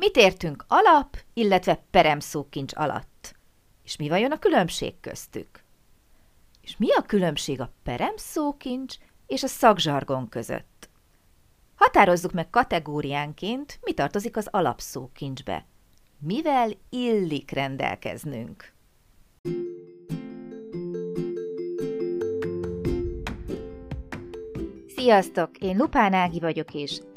Mit értünk alap, illetve peremszókincs alatt? És mi vajon a különbség köztük? És mi a különbség a peremszókincs és a szakzsargon között? Határozzuk meg kategóriánként, mi tartozik az alapszókincsbe. Mivel illik rendelkeznünk? Sziasztok! Én Lupán Ági vagyok, és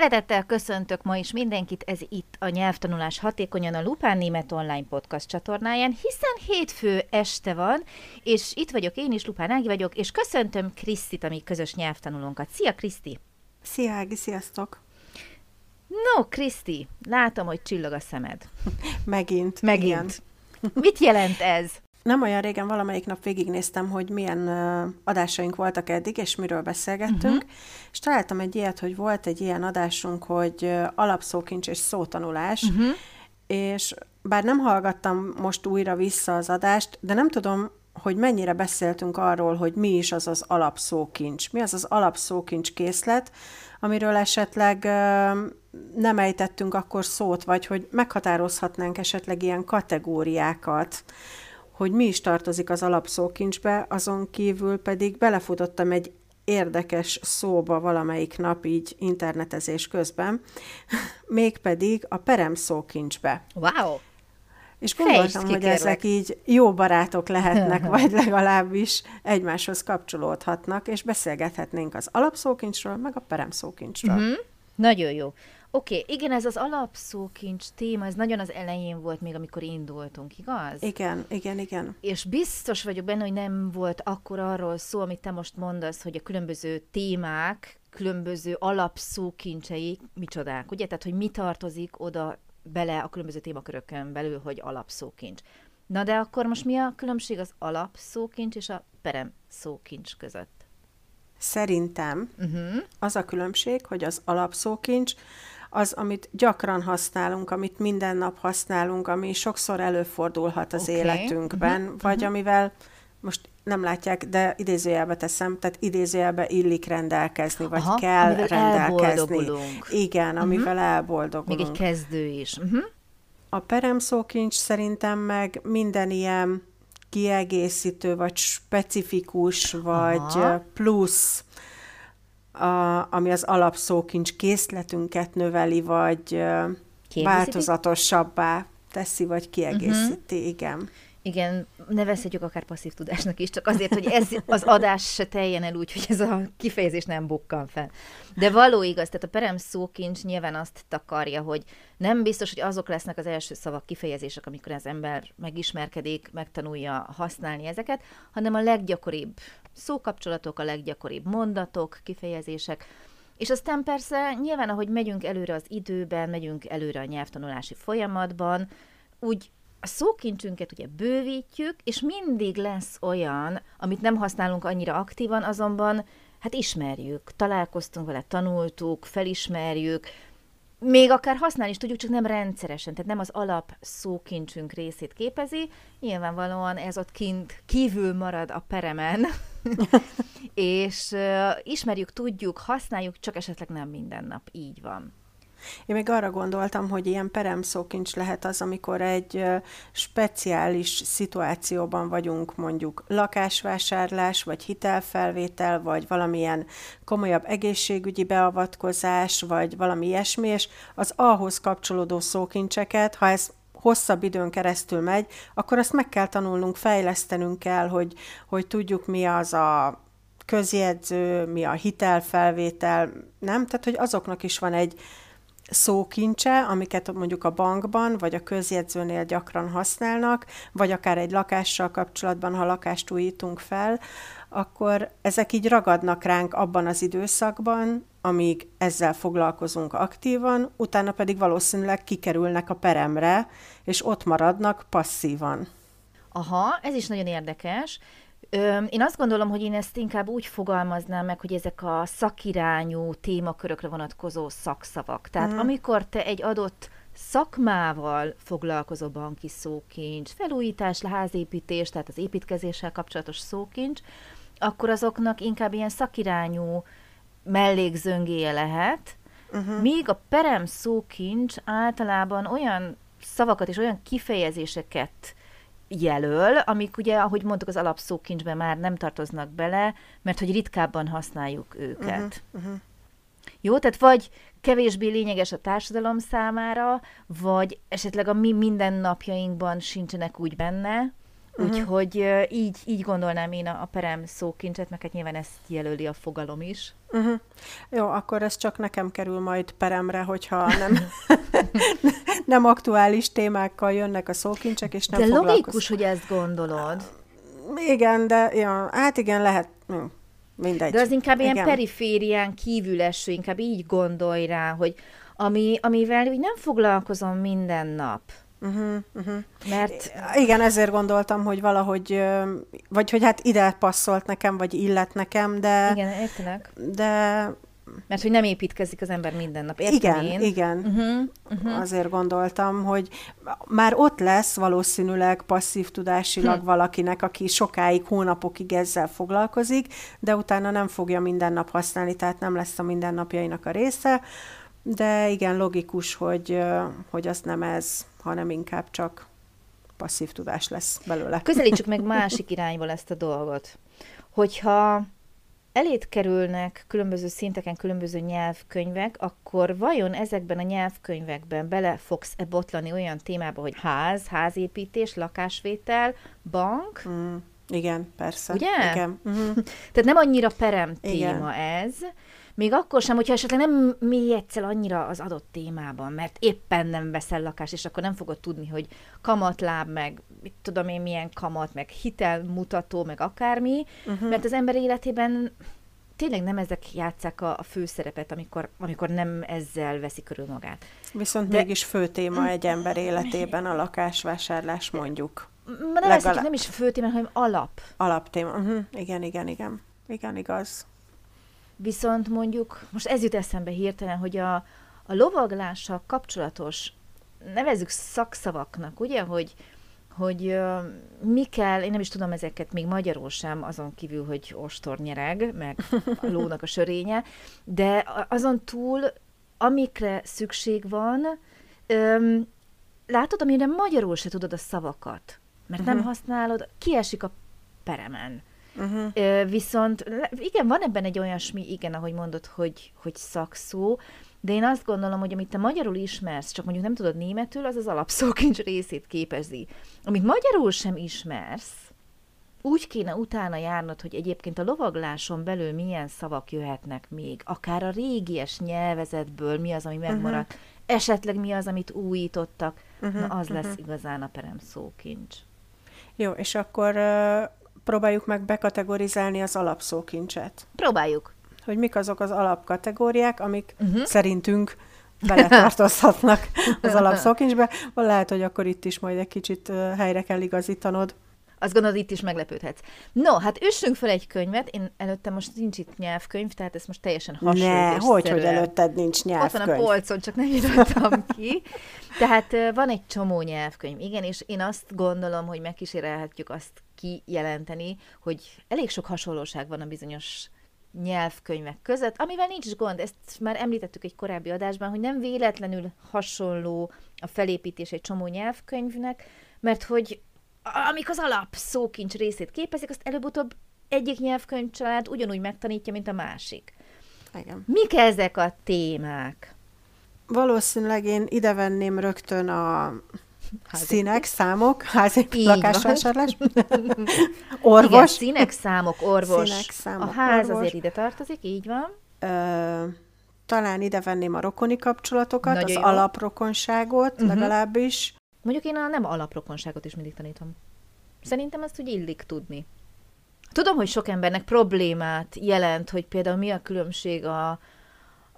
Szeretettel köszöntök ma is mindenkit, ez itt a Nyelvtanulás Hatékonyan a Lupán Német Online Podcast csatornáján, hiszen hétfő este van, és itt vagyok én is, Lupán Ági vagyok, és köszöntöm Krisztit, ami közös nyelvtanulónkat. Szia, Kriszti! Szia, Ági, sziasztok! No, Kriszti, látom, hogy csillog a szemed. Megint. Megint. Igen. Mit jelent ez? Nem olyan régen valamelyik nap végignéztem, hogy milyen uh, adásaink voltak eddig, és miről beszélgettünk, uh-huh. és találtam egy ilyet, hogy volt egy ilyen adásunk, hogy uh, alapszókincs és szótanulás, uh-huh. és bár nem hallgattam most újra vissza az adást, de nem tudom, hogy mennyire beszéltünk arról, hogy mi is az az alapszókincs. Mi az az alapszókincs készlet, amiről esetleg uh, nem ejtettünk akkor szót, vagy hogy meghatározhatnánk esetleg ilyen kategóriákat, hogy mi is tartozik az alapszókincsbe, azon kívül pedig belefutottam egy érdekes szóba valamelyik nap így internetezés közben, mégpedig a perem szókincsbe. Wow! És gondoltam, hogy ezek így jó barátok lehetnek, vagy legalábbis egymáshoz kapcsolódhatnak, és beszélgethetnénk az alapszókincsről, meg a perem szókincsről. Uh-huh. Nagyon jó. Oké, okay, igen, ez az alapszókincs téma, ez nagyon az elején volt még, amikor indultunk, igaz? Igen, igen, igen. És biztos vagyok benne, hogy nem volt akkor arról szó, amit te most mondasz, hogy a különböző témák, különböző alapszókincsei micsodák, ugye? Tehát, hogy mi tartozik oda bele a különböző témakörökön belül, hogy alapszókincs. Na de akkor most mi a különbség az alapszókincs és a perem szókincs között? Szerintem uh-huh. az a különbség, hogy az alapszókincs az, amit gyakran használunk, amit minden nap használunk, ami sokszor előfordulhat az okay. életünkben, uh-huh. vagy uh-huh. amivel most nem látják, de idézőjelbe teszem, tehát idézőjelbe illik rendelkezni, vagy Aha, kell rendelkezni. Igen, amivel uh-huh. elboldogulunk. Még egy kezdő is. Uh-huh. A peremszókincs szerintem meg minden ilyen kiegészítő, vagy specifikus, vagy Aha. plusz a, ami az alapszókincs készletünket növeli, vagy Kérdezik? változatosabbá teszi, vagy kiegészíti, uh-huh. igen. Igen, nevezhetjük akár passzív tudásnak is, csak azért, hogy ez az adás se teljen el úgy, hogy ez a kifejezés nem bukkan fel. De való igaz, tehát a perem szókincs nyilván azt takarja, hogy nem biztos, hogy azok lesznek az első szavak, kifejezések, amikor az ember megismerkedik, megtanulja használni ezeket, hanem a leggyakoribb szókapcsolatok, a leggyakoribb mondatok, kifejezések, és aztán persze nyilván, ahogy megyünk előre az időben, megyünk előre a nyelvtanulási folyamatban, úgy a szókincsünket ugye bővítjük, és mindig lesz olyan, amit nem használunk annyira aktívan, azonban hát ismerjük, találkoztunk vele, tanultuk, felismerjük, még akár használni is tudjuk, csak nem rendszeresen, tehát nem az alap szókincsünk részét képezi, nyilvánvalóan ez ott kint kívül marad a peremen, és uh, ismerjük, tudjuk, használjuk, csak esetleg nem minden nap így van. Én még arra gondoltam, hogy ilyen peremszókincs lehet az, amikor egy speciális szituációban vagyunk, mondjuk lakásvásárlás, vagy hitelfelvétel, vagy valamilyen komolyabb egészségügyi beavatkozás, vagy valami ilyesmi, és az ahhoz kapcsolódó szókincseket, ha ez hosszabb időn keresztül megy, akkor azt meg kell tanulnunk, fejlesztenünk kell, hogy, hogy tudjuk mi az a közjegyző, mi a hitelfelvétel, nem? Tehát, hogy azoknak is van egy, szókincse, amiket mondjuk a bankban vagy a közjegyzőnél gyakran használnak, vagy akár egy lakással kapcsolatban, ha lakást újítunk fel, akkor ezek így ragadnak ránk abban az időszakban, amíg ezzel foglalkozunk aktívan, utána pedig valószínűleg kikerülnek a peremre, és ott maradnak passzívan. Aha, ez is nagyon érdekes. Én azt gondolom, hogy én ezt inkább úgy fogalmaznám meg, hogy ezek a szakirányú témakörökre vonatkozó szakszavak. Tehát mm. amikor te egy adott szakmával foglalkozó banki szókincs, felújítás, házépítés, tehát az építkezéssel kapcsolatos szókincs, akkor azoknak inkább ilyen szakirányú mellékzöngéje lehet, uh-huh. míg a perem szókincs általában olyan szavakat és olyan kifejezéseket jelöl, amik ugye, ahogy mondtuk, az alapszókincsben már nem tartoznak bele, mert hogy ritkábban használjuk őket. Uh-huh, uh-huh. Jó, tehát vagy kevésbé lényeges a társadalom számára, vagy esetleg a mi mindennapjainkban sincsenek úgy benne, Uh-huh. Úgyhogy így, így gondolnám én a, a perem szókincset, meg hát nyilván ezt jelöli a fogalom is. Uh-huh. Jó, akkor ez csak nekem kerül majd peremre, hogyha nem, nem aktuális témákkal jönnek a szókincsek, és nem De logikus, hogy ezt gondolod. Igen, de ja, hát igen, lehet. Hm, mindegy. De az inkább igen. ilyen periférián kívül eső, inkább így gondolj rá, hogy ami, amivel úgy nem foglalkozom minden nap. Uh-huh, uh-huh. Mert... Igen, ezért gondoltam, hogy valahogy, vagy hogy hát ide passzolt nekem, vagy illet nekem, de... Igen, értelek. De... Mert hogy nem építkezik az ember minden nap, értem Igen, én? igen. Uh-huh, uh-huh. Azért gondoltam, hogy már ott lesz valószínűleg passzív tudásilag hm. valakinek, aki sokáig, hónapokig ezzel foglalkozik, de utána nem fogja minden nap használni, tehát nem lesz a mindennapjainak a része, de igen, logikus, hogy, hogy az nem ez hanem inkább csak passzív tudás lesz belőle. Közelítsük meg másik irányból ezt a dolgot. Hogyha elét kerülnek különböző szinteken különböző nyelvkönyvek, akkor vajon ezekben a nyelvkönyvekben bele fogsz-e botlani olyan témába, hogy ház, házépítés, lakásvétel, bank? Mm, igen, persze. Ugye? Igen. Uh-huh. Tehát nem annyira perem téma igen. ez, még akkor sem, hogyha esetleg nem mélyedsz el annyira az adott témában, mert éppen nem veszel lakást, és akkor nem fogod tudni, hogy kamatláb, meg mit tudom én milyen kamat, meg hitelmutató, meg akármi, uh-huh. mert az ember életében tényleg nem ezek játszák a, a főszerepet, amikor, amikor nem ezzel veszi körül magát. Viszont De... mégis fő téma egy ember életében a lakásvásárlás, mondjuk. Nem, Legalább... nem is fő téma, hanem alap. Alaptéma. Uh-huh. Igen, igen, igen. Igen, igaz. Viszont mondjuk, most ez jut eszembe hirtelen, hogy a, a lovaglással kapcsolatos, nevezzük szakszavaknak, ugye, hogy, hogy uh, mi kell, én nem is tudom ezeket még magyarul sem, azon kívül, hogy ostor nyereg, meg a lónak a sörénye, de azon túl, amikre szükség van, um, látod, amire magyarul se tudod a szavakat, mert nem használod, kiesik a peremen. Uh-huh. Viszont igen, van ebben egy olyasmi, igen, ahogy mondod, hogy, hogy szakszó, de én azt gondolom, hogy amit te magyarul ismersz, csak mondjuk nem tudod németül, az az alapszókincs részét képezi. Amit magyarul sem ismersz, úgy kéne utána járnod, hogy egyébként a lovagláson belül milyen szavak jöhetnek még, akár a régies nyelvezetből mi az, ami megmaradt, uh-huh. esetleg mi az, amit újítottak, uh-huh, na az uh-huh. lesz igazán a perem szókincs. Jó, és akkor próbáljuk meg bekategorizálni az alapszókincset. Próbáljuk. Hogy mik azok az alapkategóriák, amik uh-huh. szerintünk beletartozhatnak az alapszókincsbe. Lehet, hogy akkor itt is majd egy kicsit helyre kell igazítanod. Azt gondolod, itt is meglepődhetsz. No, hát üssünk fel egy könyvet. Én előtte most nincs itt nyelvkönyv, tehát ez most teljesen hasonló. Ne, hogy, hogy előtted nincs nyelvkönyv? Ott van a polcon, csak nem írtam ki. Tehát van egy csomó nyelvkönyv, igen, és én azt gondolom, hogy megkísérelhetjük azt kijelenteni, hogy elég sok hasonlóság van a bizonyos nyelvkönyvek között, amivel nincs is gond, ezt már említettük egy korábbi adásban, hogy nem véletlenül hasonló a felépítés egy csomó nyelvkönyvnek, mert hogy amik az alap szókincs részét képezik, azt előbb-utóbb egyik nyelvkönyvcsalád ugyanúgy megtanítja, mint a másik. Igen. Mik ezek a témák? Valószínűleg én ide venném rögtön a Színek, számok, házi lakásvásárlás. orvos. Igen, színek, számok, orvos. Színek, számok, a ház orvos. azért ide tartozik, így van. Ö, talán ide venném a rokoni kapcsolatokat, Nagyon az jó. alaprokonságot Mhm. legalábbis. Mondjuk én a nem alaprokonságot is mindig tanítom. Szerintem ezt úgy illik tudni. Tudom, hogy sok embernek problémát jelent, hogy például mi a különbség a,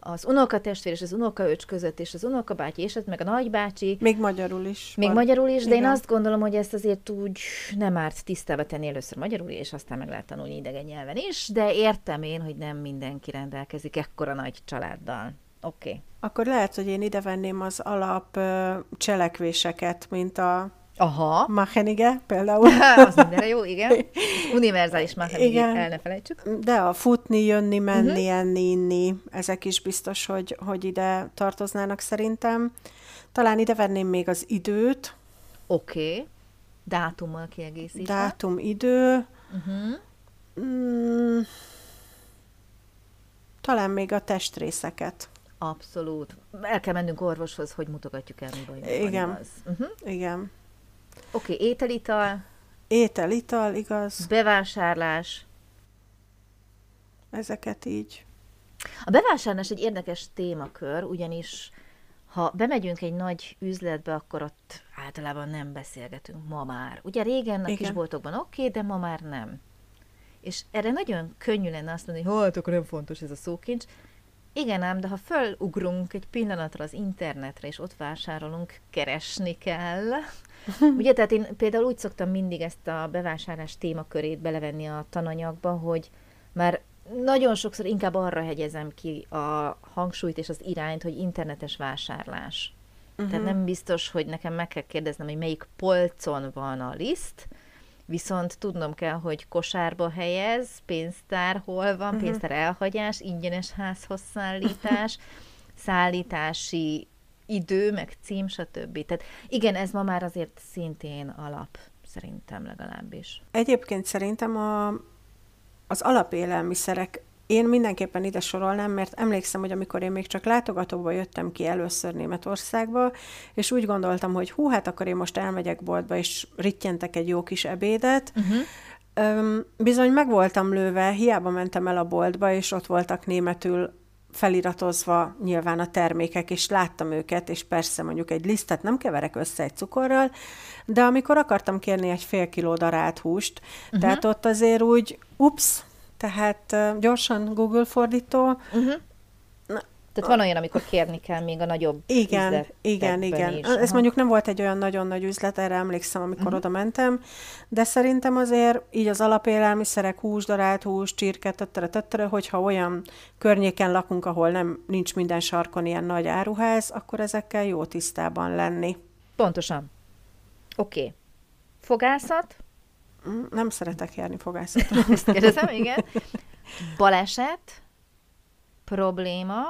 az unokatestvér és az unokaöcs között, és az unokabátyja, és az meg a nagybácsi, Még magyarul is. még van. magyarul is, de én Igen. azt gondolom, hogy ezt azért úgy nem árt tisztába tenni először magyarul, és aztán meg lehet tanulni idegen nyelven is, de értem én, hogy nem mindenki rendelkezik ekkora nagy családdal. Oké. Okay. Akkor lehet, hogy én ide venném az alap ö, cselekvéseket, mint a Aha. Machenige például. az mindenre jó, igen. Univerzális már, Igen. el ne felejtsük. De a futni, jönni, menni, uh-huh. enni, inni, ezek is biztos, hogy, hogy ide tartoznának szerintem. Talán ide venném még az időt, Oké. Okay. Dátummal kiegészítve. dátum, idő, Uh-huh. mm, talán még a testrészeket. Abszolút. El kell mennünk orvoshoz, hogy mutogatjuk el, mi van, Igen. igaz? Uh-huh. Igen. Oké, okay, ételital, Étel, ital, igaz, bevásárlás. ezeket így. A bevásárlás egy érdekes témakör, ugyanis ha bemegyünk egy nagy üzletbe, akkor ott általában nem beszélgetünk ma már. Ugye régen a Igen. kisboltokban oké, okay, de ma már nem. És erre nagyon könnyű lenne azt mondani, hogy hát akkor nem fontos ez a szókincs. Igen ám, de ha fölugrunk egy pillanatra az internetre, és ott vásárolunk, keresni kell. Ugye, tehát én például úgy szoktam mindig ezt a bevásárlás témakörét belevenni a tananyagba, hogy már nagyon sokszor inkább arra hegyezem ki a hangsúlyt és az irányt, hogy internetes vásárlás. Uh-huh. Tehát nem biztos, hogy nekem meg kell kérdeznem, hogy melyik polcon van a liszt, viszont tudnom kell, hogy kosárba helyez, pénztár hol van, uh-huh. pénztár elhagyás, ingyenes házhoz szállítás, szállítási idő, meg cím, stb. Tehát igen, ez ma már azért szintén alap, szerintem legalábbis. Egyébként szerintem a, az alapélelmiszerek én mindenképpen ide sorolnám, mert emlékszem, hogy amikor én még csak látogatóba jöttem ki először Németországba, és úgy gondoltam, hogy hú, hát akkor én most elmegyek boltba, és rittyentek egy jó kis ebédet. Uh-huh. Öm, bizony meg voltam lőve, hiába mentem el a boltba, és ott voltak németül feliratozva nyilván a termékek, és láttam őket, és persze mondjuk egy lisztet nem keverek össze egy cukorral, de amikor akartam kérni egy fél kiló darált húst, uh-huh. tehát ott azért úgy, ups, tehát gyorsan Google fordító, uh-huh. Tehát van olyan, amikor kérni kell még a nagyobb Igen, igen, igen. Is. Ez mondjuk nem volt egy olyan nagyon nagy üzlet, erre emlékszem, amikor uh-huh. oda mentem, de szerintem azért így az alapélelmiszerek, hús, darált hús, csirke, töttere, töttere, hogyha olyan környéken lakunk, ahol nem nincs minden sarkon ilyen nagy áruház, akkor ezekkel jó tisztában lenni. Pontosan. Oké. Okay. Fogászat? Nem szeretek járni fogászaton. Ezt kérdezem, igen. Baleset? Probléma?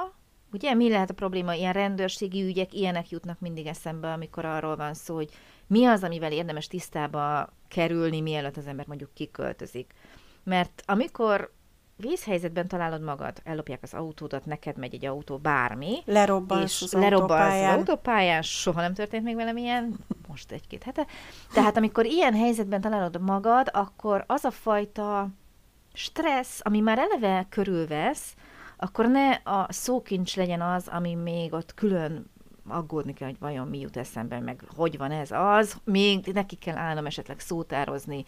Ugye, mi lehet a probléma? Ilyen rendőrségi ügyek, ilyenek jutnak mindig eszembe, amikor arról van szó, hogy mi az, amivel érdemes tisztába kerülni, mielőtt az ember mondjuk kiköltözik. Mert amikor vészhelyzetben találod magad, ellopják az autódat, neked megy egy autó, bármi, Lerobbansz és az autópályán. az autópályán, soha nem történt még velem ilyen, most egy-két hete. Tehát amikor ilyen helyzetben találod magad, akkor az a fajta stressz, ami már eleve körülvesz, akkor ne a szókincs legyen az, ami még ott külön aggódni kell, hogy vajon mi jut eszembe, meg hogy van ez az, még neki kell állnom esetleg szótározni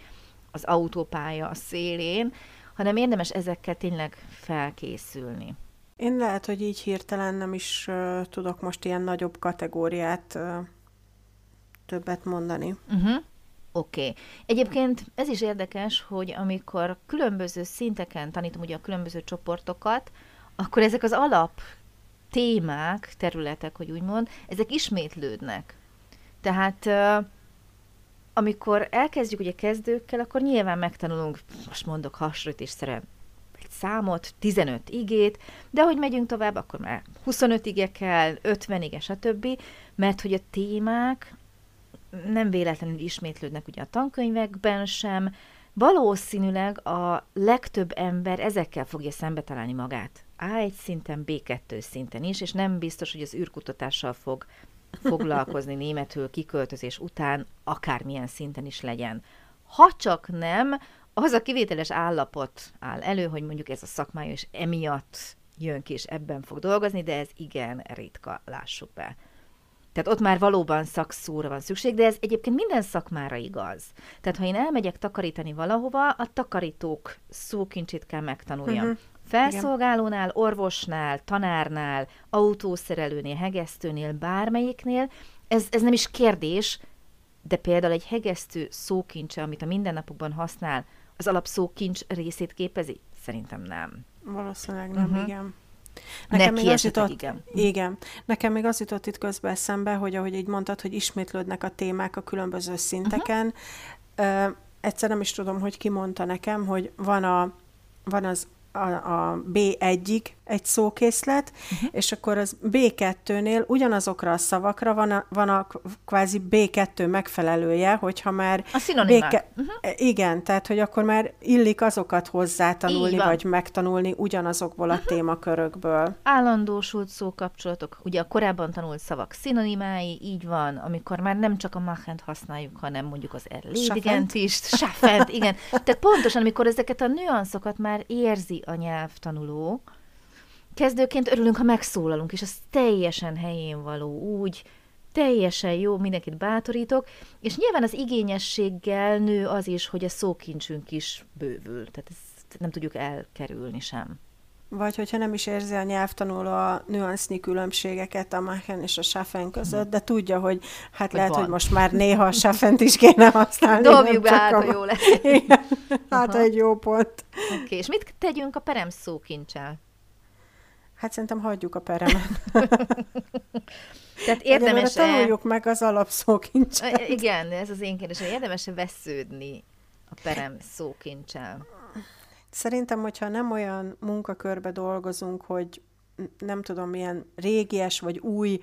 az autópálya a szélén, hanem érdemes ezekkel tényleg felkészülni. Én lehet, hogy így hirtelen nem is uh, tudok most ilyen nagyobb kategóriát uh, többet mondani. Uh-huh. Oké. Okay. Egyébként ez is érdekes, hogy amikor különböző szinteken tanítom ugye a különböző csoportokat, akkor ezek az alap témák, területek, hogy úgy mond, ezek ismétlődnek. Tehát amikor elkezdjük ugye kezdőkkel, akkor nyilván megtanulunk, most mondok hasonlítésszerűen, egy számot, 15 igét, de hogy megyünk tovább, akkor már 25 ige kell, 50 ige, stb., mert hogy a témák nem véletlenül ismétlődnek ugye a tankönyvekben sem, valószínűleg a legtöbb ember ezekkel fogja szembe találni magát. A1 szinten, B2 szinten is, és nem biztos, hogy az űrkutatással fog foglalkozni németül kiköltözés után, akármilyen szinten is legyen. Ha csak nem, az a kivételes állapot áll elő, hogy mondjuk ez a szakmája is emiatt jön ki, és ebben fog dolgozni, de ez igen ritka, lássuk be. Tehát ott már valóban szakszóra van szükség, de ez egyébként minden szakmára igaz. Tehát ha én elmegyek takarítani valahova, a takarítók szókincsét kell megtanuljam. Uh-huh. Felszolgálónál, orvosnál, tanárnál, autószerelőnél, hegesztőnél, bármelyiknél, ez, ez nem is kérdés, de például egy hegesztő szókincse, amit a mindennapokban használ, az alapszókincs részét képezi? Szerintem nem. Valószínűleg nem, uh-huh. igen. Nekem Neki még az jutott, igen. igen. Nekem még az jutott itt közben eszembe, hogy ahogy így mondtad, hogy ismétlődnek a témák a különböző szinteken. Uh-huh. Uh, egyszer nem is tudom, hogy ki mondta nekem, hogy van, a, van az a, a B1-ig egy szókészlet, uh-huh. és akkor az B2-nél ugyanazokra a szavakra van a, van a kvázi B2 megfelelője, hogyha már... A szinonimák. B2, uh-huh. Mhm. Igen, tehát, hogy akkor már illik azokat hozzátanulni, vagy megtanulni ugyanazokból a uh-huh. témakörökből. Állandósult szókapcsolatok, ugye a korábban tanult szavak szinonimái, így van, amikor már nem csak a machent használjuk, hanem mondjuk az erlédigent is, safent, igen. Tehát pontosan, amikor ezeket a nüanszokat már érzi a nyelvtanuló, kezdőként örülünk, ha megszólalunk, és az teljesen helyén való, úgy, teljesen jó, mindenkit bátorítok, és nyilván az igényességgel nő az is, hogy a szókincsünk is bővül, tehát ezt nem tudjuk elkerülni sem. Vagy hogyha nem is érzi a nyelvtanuló a nüansznyi különbségeket a Machen és a Schaffen között, de tudja, hogy hát hogy lehet, van. hogy most már néha a Schaffent is kéne használni. Dobjuk be, hát, a... jó lesz. Igen, hát egy jó pont. Oké, okay, és mit tegyünk a perem szókincsel? Hát szerintem hagyjuk a peremet. Tehát érdemes tanuljuk meg az alapszókincset. Igen, ez az én kérdésem. Érdemes-e vesződni a perem szókincsel? Szerintem, hogyha nem olyan munkakörbe dolgozunk, hogy nem tudom, milyen régies vagy új,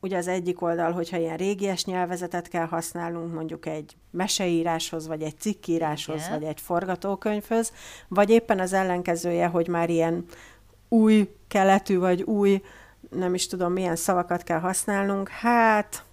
ugye az egyik oldal, hogyha ilyen régies nyelvezetet kell használnunk, mondjuk egy meseíráshoz, vagy egy cikkíráshoz, Igen. vagy egy forgatókönyvhöz, vagy éppen az ellenkezője, hogy már ilyen új keletű, vagy új, nem is tudom, milyen szavakat kell használnunk, hát...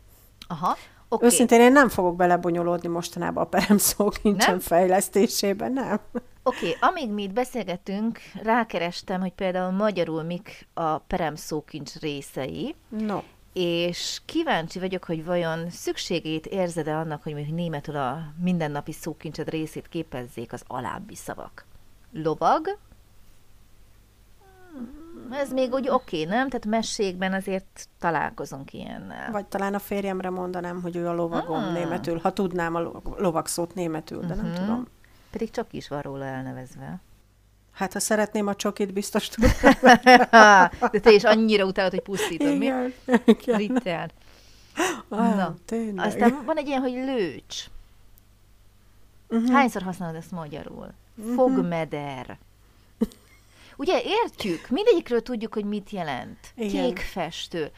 Aha. Okay. Őszintén én nem fogok belebonyolódni mostanában a perem szókincsen fejlesztésében, nem. Oké, okay, amíg mi itt beszélgetünk, rákerestem, hogy például magyarul mik a perem szókincs részei. No. És kíváncsi vagyok, hogy vajon szükségét érzed-e annak, hogy még németül a mindennapi szókincsed részét képezzék az alábbi szavak. Lovag, ez még úgy oké, okay, nem? Tehát mesékben azért találkozunk ilyennel. Vagy talán a férjemre mondanám, hogy ő a lovagom ah. németül, ha tudnám a lovag szót németül, de uh-huh. nem mhm. tudom. Pedig csak is van róla elnevezve. Hát, ha szeretném a csokit, biztos tudom. de te is annyira utálod, hogy pusztítod, mi? Ritter. Ah, Na, tényleg. Aztán van egy ilyen, hogy lőcs. Uh-huh. Hányszor használod ezt magyarul? Uh-huh. Fogmeder. Ugye értjük, mindegyikről tudjuk, hogy mit jelent. Igen. Kék festő.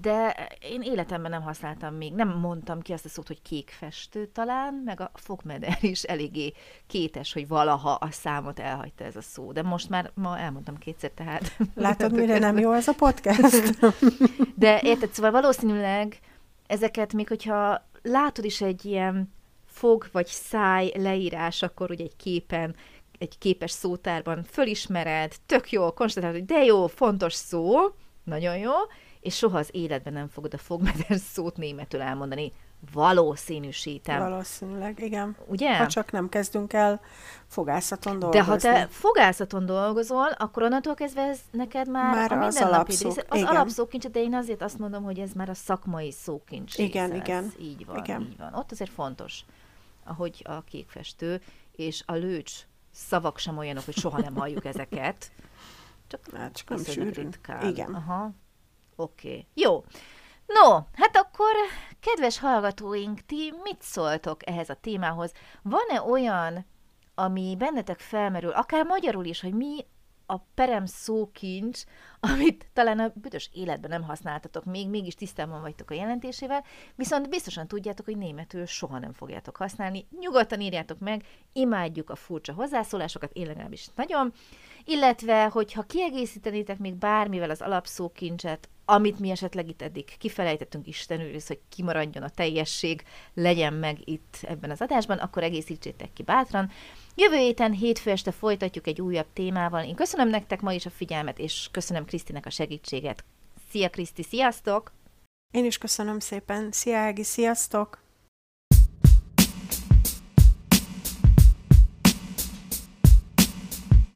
De én életemben nem használtam még, nem mondtam ki azt a szót, hogy kék festő talán, meg a fogmeder is eléggé kétes, hogy valaha a számot elhagyta ez a szó. De most már ma elmondtam kétszer, tehát... Látod, mire nem jó ez a podcast? De érted, szóval valószínűleg ezeket még, hogyha látod is egy ilyen fog vagy száj leírás, akkor ugye egy képen egy képes szótárban fölismered, tök jó, konstatálod, hogy de jó, fontos szó, nagyon jó, és soha az életben nem fogod a fogmeder szót németül elmondani. Valószínűsítem. Valószínűleg, igen. Ugye? Ha csak nem kezdünk el fogászaton dolgozni. De ha te fogászaton dolgozol, akkor onnantól kezdve ez neked már, már a az része. Az igen. alapszókincs, de én azért azt mondom, hogy ez már a szakmai szókincs Igen, része. igen. Ez így van, igen. így van. Ott azért fontos, ahogy a kékfestő és a lőcs szavak sem olyanok, hogy soha nem halljuk ezeket. Csak, hát, csak nem sűrűn. Igen. Aha. Oké. Okay. Jó. No, hát akkor, kedves hallgatóink, ti mit szóltok ehhez a témához? Van-e olyan, ami bennetek felmerül, akár magyarul is, hogy mi a perem szókincs, amit talán a büdös életben nem használtatok még, mégis tisztában vagytok a jelentésével, viszont biztosan tudjátok, hogy németül soha nem fogjátok használni. Nyugodtan írjátok meg, imádjuk a furcsa hozzászólásokat, én legalábbis nagyon, illetve, hogyha kiegészítenétek még bármivel az alapszókincset, amit mi esetleg itt eddig kifelejtettünk, Isten őriz, hogy kimaradjon a teljesség, legyen meg itt ebben az adásban, akkor egészítsétek ki bátran. Jövő héten hétfő este folytatjuk egy újabb témával. Én köszönöm nektek ma is a figyelmet, és köszönöm Krisztinek a segítséget. Szia Kriszti, sziasztok! Én is köszönöm szépen. Szia Ági, sziasztok!